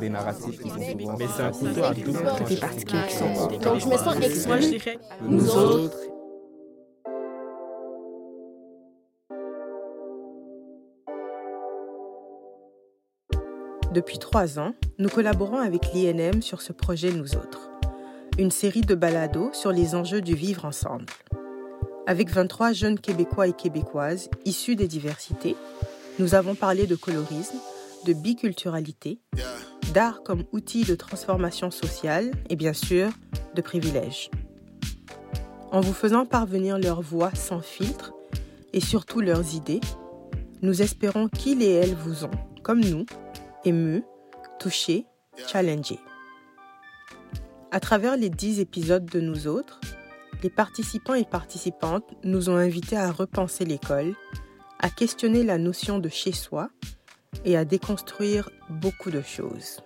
Des narratifs qui sont souvent... Mais c'est un couteau à double tranchant. Des particuliers qui sont Donc, je me sens exclue. Nous autres. Depuis trois ans, nous collaborons avec l'INM sur ce projet Nous Autres, une série de balados sur les enjeux du vivre ensemble. Avec 23 jeunes Québécois et Québécoises issus des diversités, nous avons parlé de colorisme, de biculturalité, d'art comme outil de transformation sociale et bien sûr de privilèges. En vous faisant parvenir leurs voix sans filtre et surtout leurs idées, nous espérons qu'ils et elles vous ont, comme nous, émus, touchés, challengés. À travers les dix épisodes de Nous autres, les participants et participantes nous ont invités à repenser l'école, à questionner la notion de chez soi et à déconstruire beaucoup de choses.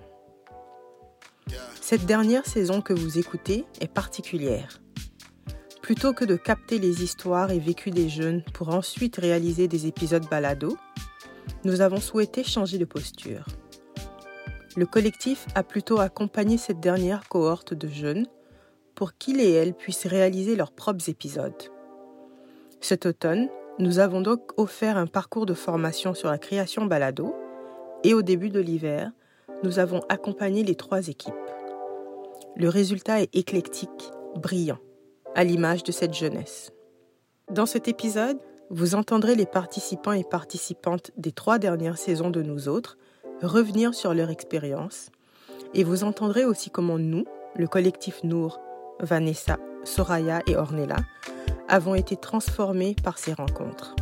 Cette dernière saison que vous écoutez est particulière. Plutôt que de capter les histoires et vécus des jeunes pour ensuite réaliser des épisodes balado, nous avons souhaité changer de posture. Le collectif a plutôt accompagné cette dernière cohorte de jeunes pour qu'ils et elles puissent réaliser leurs propres épisodes. Cet automne, nous avons donc offert un parcours de formation sur la création balado et au début de l'hiver, nous avons accompagné les trois équipes. Le résultat est éclectique, brillant, à l'image de cette jeunesse. Dans cet épisode, vous entendrez les participants et participantes des trois dernières saisons de Nous autres revenir sur leur expérience et vous entendrez aussi comment nous, le collectif Nour, Vanessa, Soraya et Ornella, avons été transformés par ces rencontres.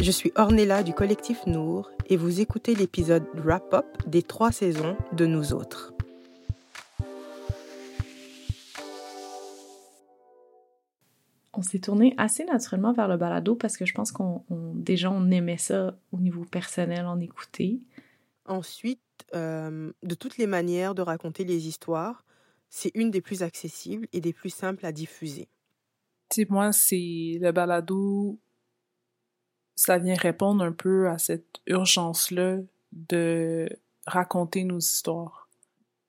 Je suis Ornella du collectif Nour et vous écoutez l'épisode wrap-up des trois saisons de Nous autres. On s'est tourné assez naturellement vers le balado parce que je pense qu'on on- déjà on aimait ça au niveau personnel en écouter. Ensuite, euh, de toutes les manières de raconter les histoires, c'est une des plus accessibles et des plus simples à diffuser. Moi, c'est le balado, ça vient répondre un peu à cette urgence-là de raconter nos histoires.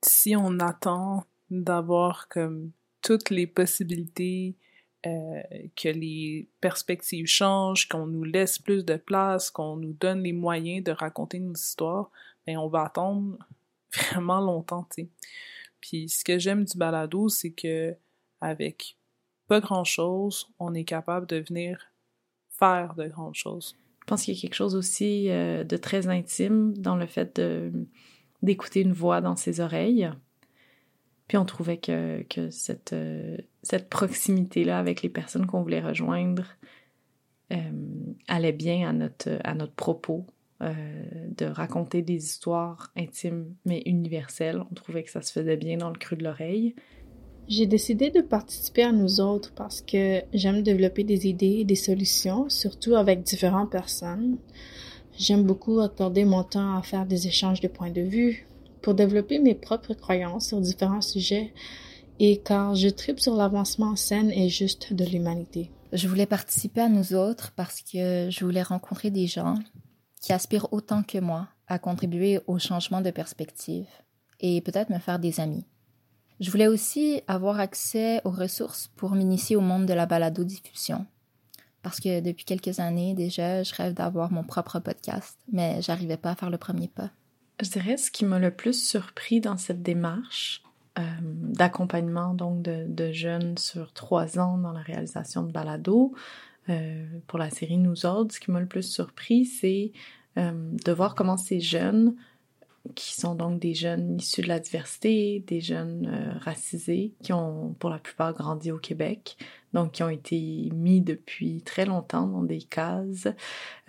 Si on attend d'avoir comme toutes les possibilités, euh, que les perspectives changent, qu'on nous laisse plus de place, qu'on nous donne les moyens de raconter nos histoires, ben on va attendre vraiment longtemps, tu. Puis ce que j'aime du balado, c'est que avec pas grand chose, on est capable de venir faire de grandes choses. Je pense qu'il y a quelque chose aussi euh, de très intime dans le fait d'écouter une voix dans ses oreilles. Puis on trouvait que, que cette, euh, cette proximité-là avec les personnes qu'on voulait rejoindre euh, allait bien à notre, à notre propos, de raconter des histoires intimes mais universelles. On trouvait que ça se faisait bien dans le creux de l'oreille. J'ai décidé de participer à nous autres parce que j'aime développer des idées et des solutions, surtout avec différentes personnes. J'aime beaucoup accorder mon temps à faire des échanges de points de vue pour développer mes propres croyances sur différents sujets et car je tripe sur l'avancement sain et juste de l'humanité. Je voulais participer à nous autres parce que je voulais rencontrer des gens qui aspirent autant que moi à contribuer au changement de perspective et peut-être me faire des amis. Je voulais aussi avoir accès aux ressources pour m'initier au monde de la balado-diffusion. Parce que depuis quelques années déjà, je rêve d'avoir mon propre podcast, mais j'arrivais pas à faire le premier pas. Je dirais ce qui m'a le plus surpris dans cette démarche euh, d'accompagnement donc de, jeunes sur trois ans dans la réalisation de balado euh, pour la série Nous autres, ce qui m'a le plus surpris, c'est euh, de voir comment ces jeunes, qui sont donc des jeunes issus de la diversité, des jeunes euh, racisés, qui ont pour la plupart grandi au Québec, donc qui ont été mis depuis très longtemps dans des cases,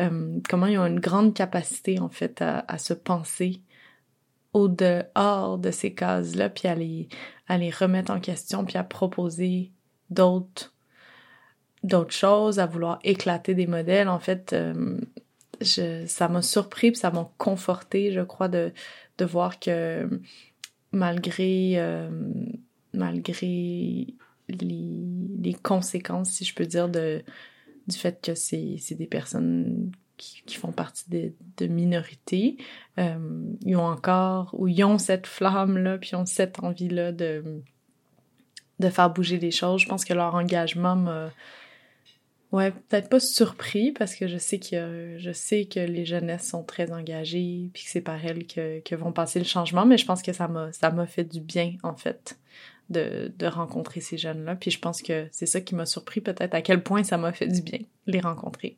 euh, comment ils ont une grande capacité en fait à, se penser au dehors de ces cases-là, puis à les, à les remettre en question, puis à proposer d'autres d'autres choses, à vouloir éclater des modèles. En fait, euh, je, ça m'a surpris, puis ça m'a conforté, je crois, de, de voir que malgré, euh, malgré les, les conséquences, si je peux dire, de, du fait que c'est des personnes qui, font partie de, de minorités, euh, ils ont encore, ou ils ont cette flamme-là, puis ils ont cette envie-là de, de faire bouger les choses. Je pense que leur engagement m'a, ouais, peut-être pas surpris, parce que je sais que, je sais que les jeunesses sont très engagées, puis que c'est par elles que, que vont passer le changement, mais je pense que ça m'a, ça m'a fait du bien, en fait. De, de, rencontrer ces jeunes-là. Puis je pense que c'est ça qui m'a surpris peut-être à quel point ça m'a fait du bien, les rencontrer.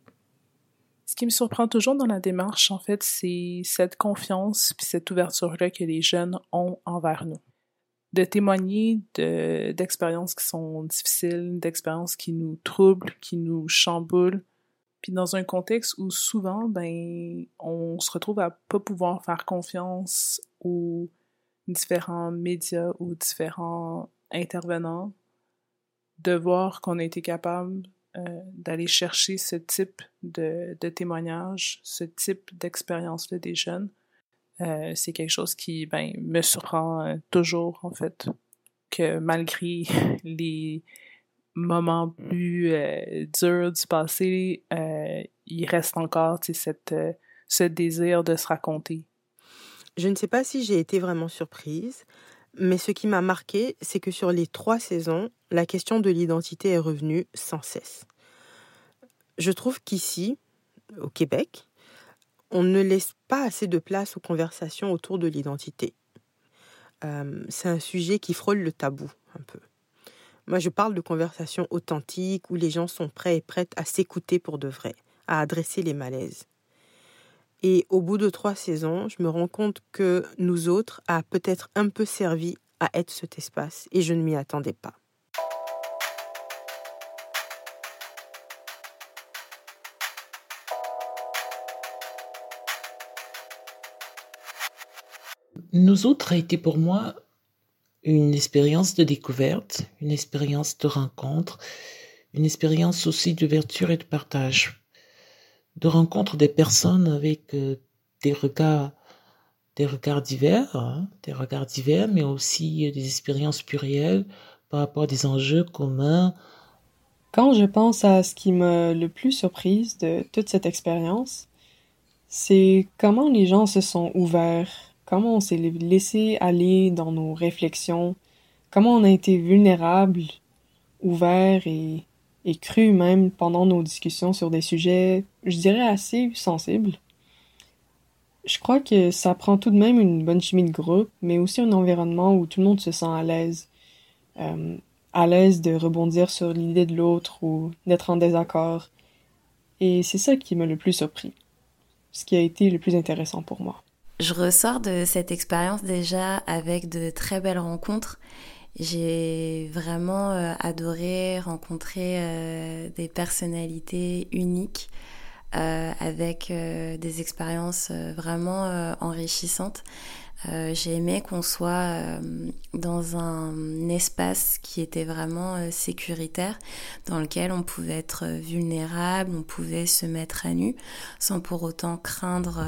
Ce qui me surprend toujours dans la démarche, en fait, c'est cette confiance puis cette ouverture-là que les jeunes ont envers nous. De témoigner d'expériences qui sont difficiles, d'expériences qui nous troublent, qui nous chamboulent, puis dans un contexte où souvent, ben, on se retrouve à pas pouvoir faire confiance aux différents médias ou différents intervenants, de voir qu'on a été capable euh, d'aller chercher ce type de, de témoignage, ce type d'expérience-là des jeunes, euh, c'est quelque chose qui ben, me surprend euh, toujours, en fait, que malgré les moments plus durs du passé, il reste encore ce désir de se raconter. Je ne sais pas si j'ai été vraiment surprise, mais ce qui m'a marqué, c'est que sur les trois saisons, la question de l'identité est revenue sans cesse. Je trouve qu'ici, au Québec, on ne laisse pas assez de place aux conversations autour de l'identité. Euh, c'est un sujet qui frôle le tabou un peu. Moi, je parle de conversations authentiques où les gens sont prêts et prêtes à s'écouter pour de vrai, à adresser les malaises. Et au bout de trois saisons, je me rends compte que nous autres a peut-être un peu servi à être cet espace et je ne m'y attendais pas. Nous autres a été pour moi une expérience de découverte, une expérience de rencontre, une expérience aussi d'ouverture et de partage de rencontre des personnes avec euh, des regards des regards divers, hein, des regards divers, mais aussi euh, des expériences plurielles par rapport à des enjeux communs. Quand je pense à ce qui m'a le plus surprise de toute cette expérience, c'est comment les gens se sont ouverts, comment on s'est laissé aller dans nos réflexions, comment on a été vulnérable, ouvert et cru même pendant nos discussions sur des sujets, je dirais, assez sensibles? Je crois que ça prend tout de même une bonne chimie de groupe, mais aussi un environnement où tout le monde se sent à l'aise. Euh, à l'aise de rebondir sur l'idée de l'autre ou d'être en désaccord. Et c'est ça qui m'a le plus surpris, ce qui a été le plus intéressant pour moi. Je ressors de cette expérience déjà avec de très belles rencontres j'ai vraiment euh, adoré rencontrer euh, des personnalités uniques euh, avec des expériences vraiment enrichissantes. j'ai aimé qu'on soit dans un espace qui était vraiment sécuritaire, dans lequel on pouvait être vulnérable, on pouvait se mettre à nu, sans pour autant craindre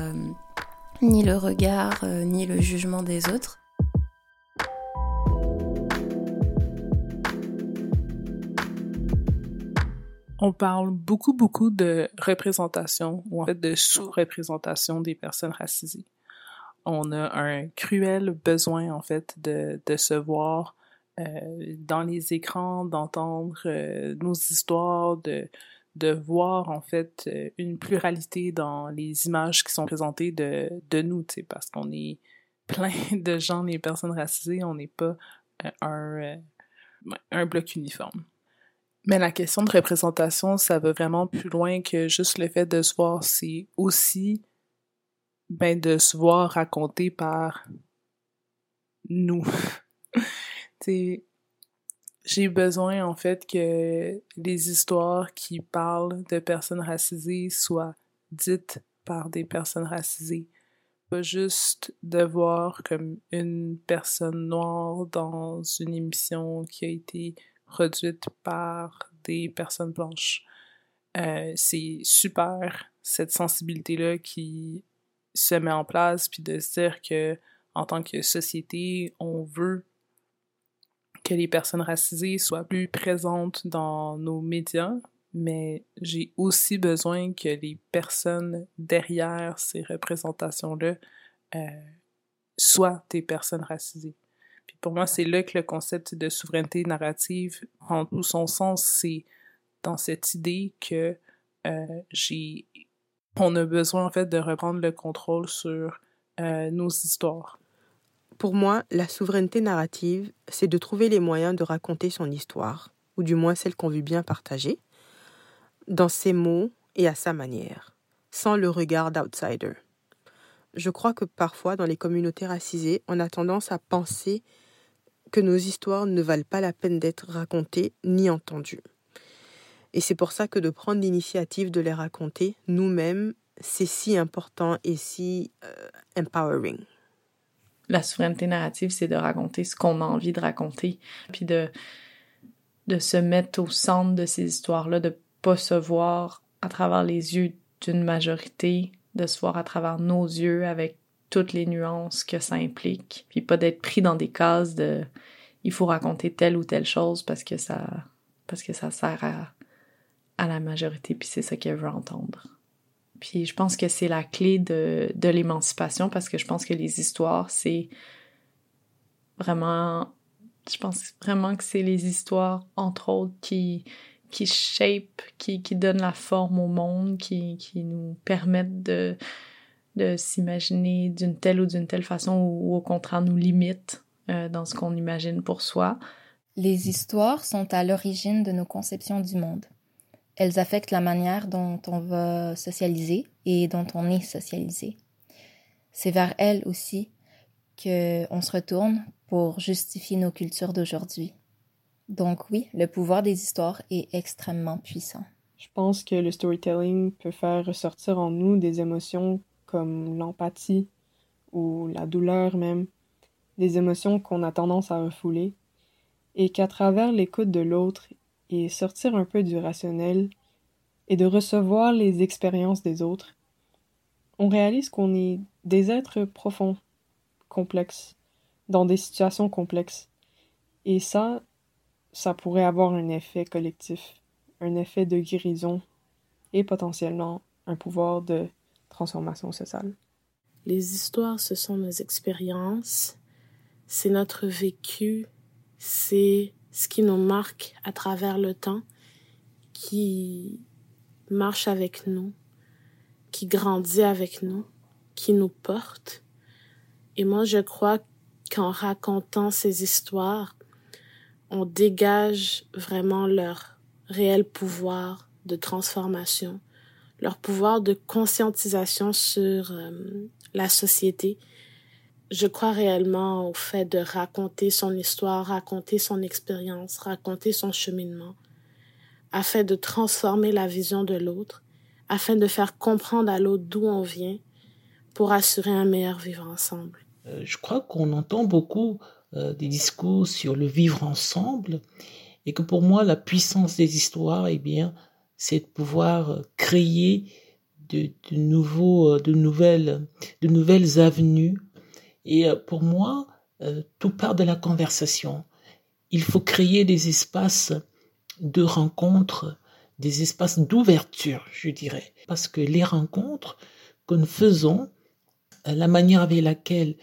ni le regard, ni le jugement des autres. on parle beaucoup, beaucoup de représentation, ou en fait de sous-représentation des personnes racisées. On a un cruel besoin, en fait, de, de se voir euh, dans les écrans, d'entendre euh, nos histoires, de, de voir, en fait, euh, une pluralité dans les images qui sont présentées de, de nous, parce qu'on est plein de gens, les personnes racisées, on n'est pas un, un bloc uniforme. Mais la question de représentation, ça va vraiment plus loin que juste le fait de se voir. C'est aussi ben, de se voir raconté par nous. j'ai besoin en fait que les histoires qui parlent de personnes racisées soient dites par des personnes racisées. Pas juste de voir comme une personne noire dans une émission qui a été produite par des personnes blanches. Euh, c'est super cette sensibilité-là qui se met en place, puis de se dire que en tant que société, on veut que les personnes racisées soient plus présentes dans nos médias, mais j'ai aussi besoin que les personnes derrière ces représentations-là euh, soient des personnes racisées. Puis pour moi, c'est là que le concept de souveraineté narrative prend tout son sens. C'est dans cette idée que euh, j'ai, on a besoin en fait de reprendre le contrôle sur euh, nos histoires. Pour moi, la souveraineté narrative, c'est de trouver les moyens de raconter son histoire, ou du moins celle qu'on veut bien partager, dans ses mots et à sa manière, sans le regard d'outsider. Je crois que parfois, dans les communautés racisées, on a tendance à penser que nos histoires ne valent pas la peine d'être racontées ni entendues. Et c'est pour ça que de prendre l'initiative de les raconter nous-mêmes, c'est si important et si euh, empowering. La souveraineté narrative, c'est de raconter ce qu'on a envie de raconter, puis de, de se mettre au centre de ces histoires-là, de pas se voir à travers les yeux d'une majorité, de se voir à travers nos yeux avec toutes les nuances que ça implique, puis pas d'être pris dans des cases de il faut raconter telle ou telle chose parce que ça parce que ça sert à, à la majorité puis c'est ça qu'elle veut entendre. Puis je pense que c'est la clé de, de l'émancipation parce que je pense que les histoires c'est vraiment je pense vraiment que c'est les histoires entre autres qui qui shape, qui, qui donnent la forme au monde, qui, qui nous permettent de, de s'imaginer d'une telle ou d'une telle façon ou, au contraire nous limitent euh, dans ce qu'on imagine pour soi. Les histoires sont à l'origine de nos conceptions du monde. Elles affectent la manière dont on va socialiser et dont on est socialisé. C'est vers elles aussi que on se retourne pour justifier nos cultures d'aujourd'hui. Donc oui, le pouvoir des histoires est extrêmement puissant. Je pense que le storytelling peut faire ressortir en nous des émotions comme l'empathie ou la douleur même, des émotions qu'on a tendance à refouler, et qu'à travers l'écoute de l'autre et sortir un peu du rationnel et de recevoir les expériences des autres, on réalise qu'on est des êtres profonds, complexes, dans des situations complexes. Et ça, ça pourrait avoir un effet collectif, un effet de guérison et potentiellement un pouvoir de transformation sociale. Les histoires, ce sont nos expériences, c'est notre vécu, c'est ce qui nous marque à travers le temps, qui marche avec nous, qui grandit avec nous, qui nous porte. Et moi, je crois qu'en racontant ces histoires, on dégage vraiment leur réel pouvoir de transformation, leur pouvoir de conscientisation sur euh, la société. Je crois réellement au fait de raconter son histoire, raconter son expérience, raconter son cheminement, afin de transformer la vision de l'autre, afin de faire comprendre à l'autre d'où on vient pour assurer un meilleur vivre ensemble. Euh, je crois qu'on entend beaucoup euh, des discours sur le vivre ensemble et que pour moi la puissance des histoires eh bien c'est de pouvoir euh, créer de, de nouveaux de nouvelles de nouvelles avenues et pour moi tout part de la conversation il faut créer des espaces de rencontre des espaces d'ouverture je dirais parce que les rencontres que nous faisons la manière avec laquelle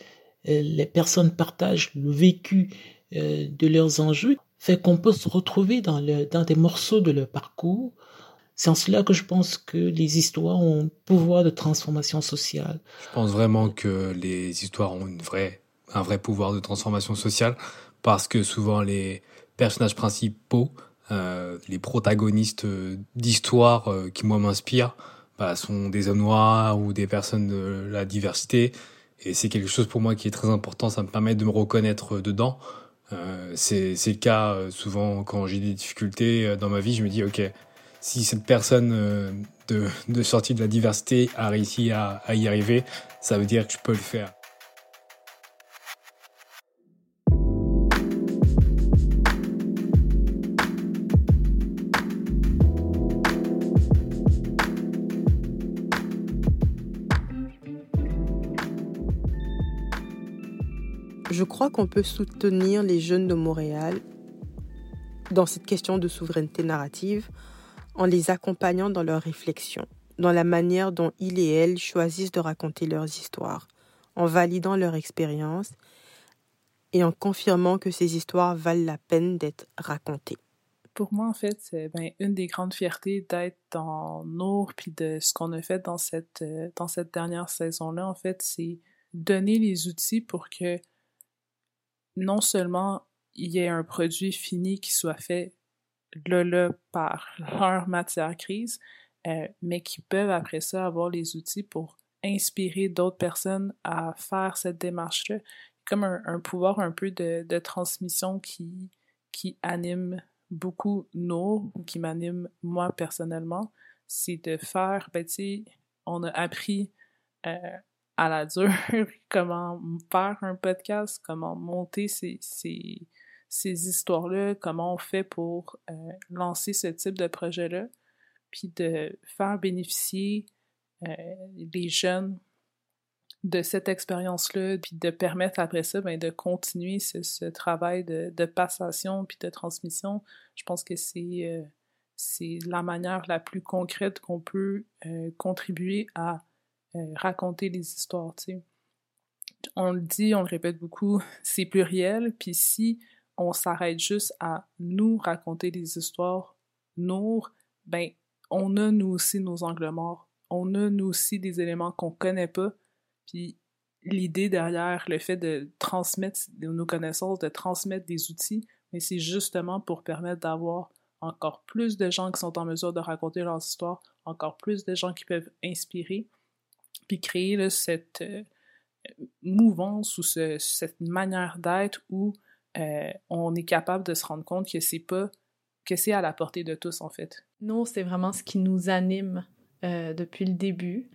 euh, les personnes partagent le vécu euh, de leurs enjeux, fait qu'on peut se retrouver dans, dans des morceaux de leur parcours. C'est en cela que je pense que les histoires ont un pouvoir de transformation sociale. Je pense vraiment que les histoires ont un vrai pouvoir de transformation sociale parce que souvent les personnages principaux, euh, les protagonistes d'histoires qui moi m'inspirent, bah, sont des hommes noirs ou des personnes de la diversité et c'est quelque chose pour moi qui est très important, ça me permet de me reconnaître dedans. Euh, c'est le cas euh, souvent quand j'ai des difficultés euh, dans ma vie, je me dis ok, si cette personne euh, de, sortie de la diversité a réussi à, à y arriver, ça veut dire que je peux le faire. Je crois qu'on peut soutenir les jeunes de Montréal dans cette question de souveraineté narrative en les accompagnant dans leurs réflexions, dans la manière dont ils et elles choisissent de raconter leurs histoires, en validant leur expérience et en confirmant que ces histoires valent la peine d'être racontées. Pour moi, en fait, c'est ben, une des grandes fiertés d'être dans Nour, puis de ce qu'on a fait dans cette, euh, dans cette dernière saison-là, en fait, c'est donner les outils pour que non seulement il y ait un produit fini qui soit fait là, là, par leur matière crise, euh, mais qui peuvent après ça avoir les outils pour inspirer d'autres personnes à faire cette démarche-là. Comme un, un, pouvoir un peu de, de transmission qui, qui anime beaucoup nous, ou qui m'anime moi personnellement, c'est de faire, ben tu sais, on a appris euh, à la dure comment faire un podcast, comment monter ces, ces, ces histoires-là, comment on fait pour euh, lancer ce type de projet-là, puis de faire bénéficier euh, les jeunes de cette expérience-là, puis de permettre après ça ben, de continuer ce, travail de, de, passation puis de transmission. Je pense que c'est euh, c'est la manière la plus concrète qu'on peut euh, contribuer à euh, raconter les histoires. sais. On le dit, on le répète beaucoup, c'est pluriel, puis si on s'arrête juste à nous raconter des histoires, nous, ben, on a nous aussi nos angles morts. On a nous aussi des éléments qu'on connaît pas, puis l'idée derrière le fait de transmettre nos connaissances, de transmettre des outils, mais c'est justement pour permettre d'avoir encore plus de gens qui sont en mesure de raconter leurs histoires, encore plus de gens qui peuvent inspirer, puis créer là, cette euh, mouvance ou ce, cette manière d'être où euh, on est capable de se rendre compte que c'est pas que c'est à la portée de tous en fait. Nous, c'est vraiment ce qui nous anime euh, depuis le début.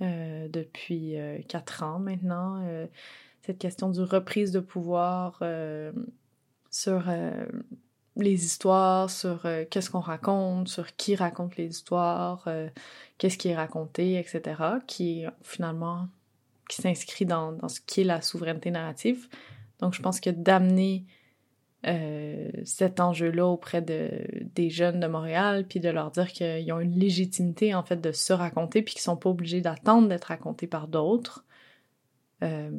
Euh, depuis quatre ans maintenant. Cette question du reprise de pouvoir sur les histoires, sur qu'est-ce qu'on raconte, sur qui raconte les histoires, qu'est-ce qui est raconté, etc., qui finalement qui s'inscrit dans, dans, ce qui est la souveraineté narrative. Donc, je pense que d'amener euh, cet enjeu-là auprès de, des jeunes de Montréal, puis de leur dire qu'ils ont une légitimité en fait de se raconter, puis qu'ils sont pas obligés d'attendre d'être racontés par d'autres. Euh,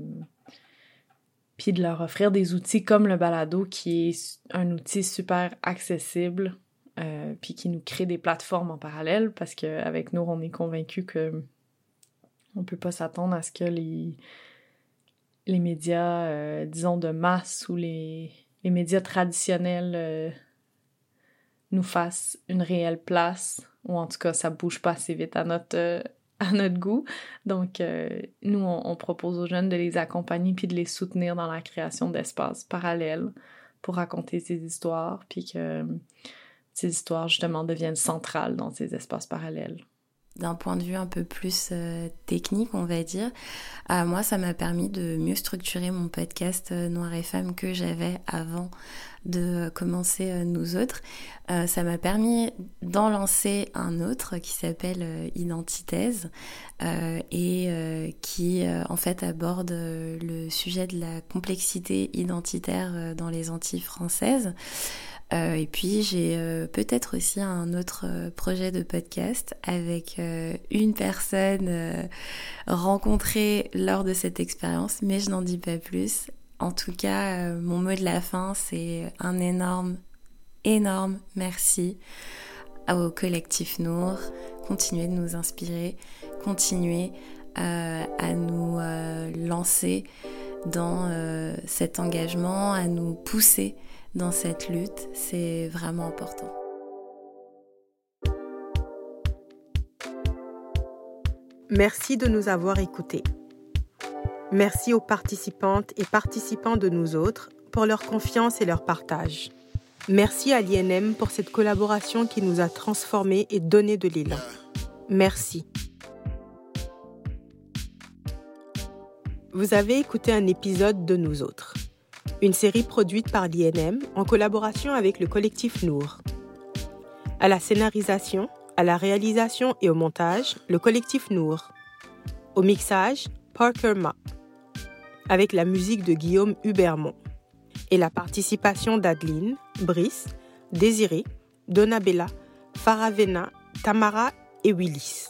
puis de leur offrir des outils comme le balado, qui est un outil super accessible, euh, puis qui nous crée des plateformes en parallèle, parce qu'avec nous, on est convaincus que on peut pas s'attendre à ce que les, les médias, euh, disons, de masse ou les, les médias traditionnels euh, nous fassent une réelle place, ou en tout cas, ça bouge pas assez vite à notre, euh, à notre goût. Donc, nous, on, propose aux jeunes de les accompagner puis de les soutenir dans la création d'espaces parallèles pour raconter ces histoires, puis que ces histoires, justement, deviennent centrales dans ces espaces parallèles d'un point de vue un peu plus euh, technique, on va dire, euh, moi, ça m'a permis de mieux structurer mon podcast euh, Noir et Femmes que j'avais avant de commencer Nous Autres. ça m'a permis d'en lancer un autre qui s'appelle Identithèse et qui, en fait, aborde le sujet de la complexité identitaire dans les Antilles françaises. Euh, et puis j'ai euh, peut-être aussi un autre euh, projet de podcast avec euh, une personne euh, rencontrée lors de cette expérience, mais je n'en dis pas plus. En tout cas, mon mot de la fin, c'est un énorme, énorme merci au collectif Nour. Continuez de nous inspirer, continuez à nous lancer dans cet engagement, à nous pousser dans cette lutte, c'est vraiment important. Merci de nous avoir écoutés. Merci aux participantes et participants de nous autres pour leur confiance et leur partage. Merci à l'INM pour cette collaboration qui nous a transformés et donné de l'élan. Merci. Vous avez écouté un épisode de Nous autres une série produite par l'INM en collaboration avec le collectif Nour. À la scénarisation, à la réalisation et au montage, le collectif Nour. Au mixage, Parker Ma. Avec la musique de Guillaume Hubermont. Et la participation d'Adeline, Brice, Désiré, Donabella, Faravena, Tamara et Willis.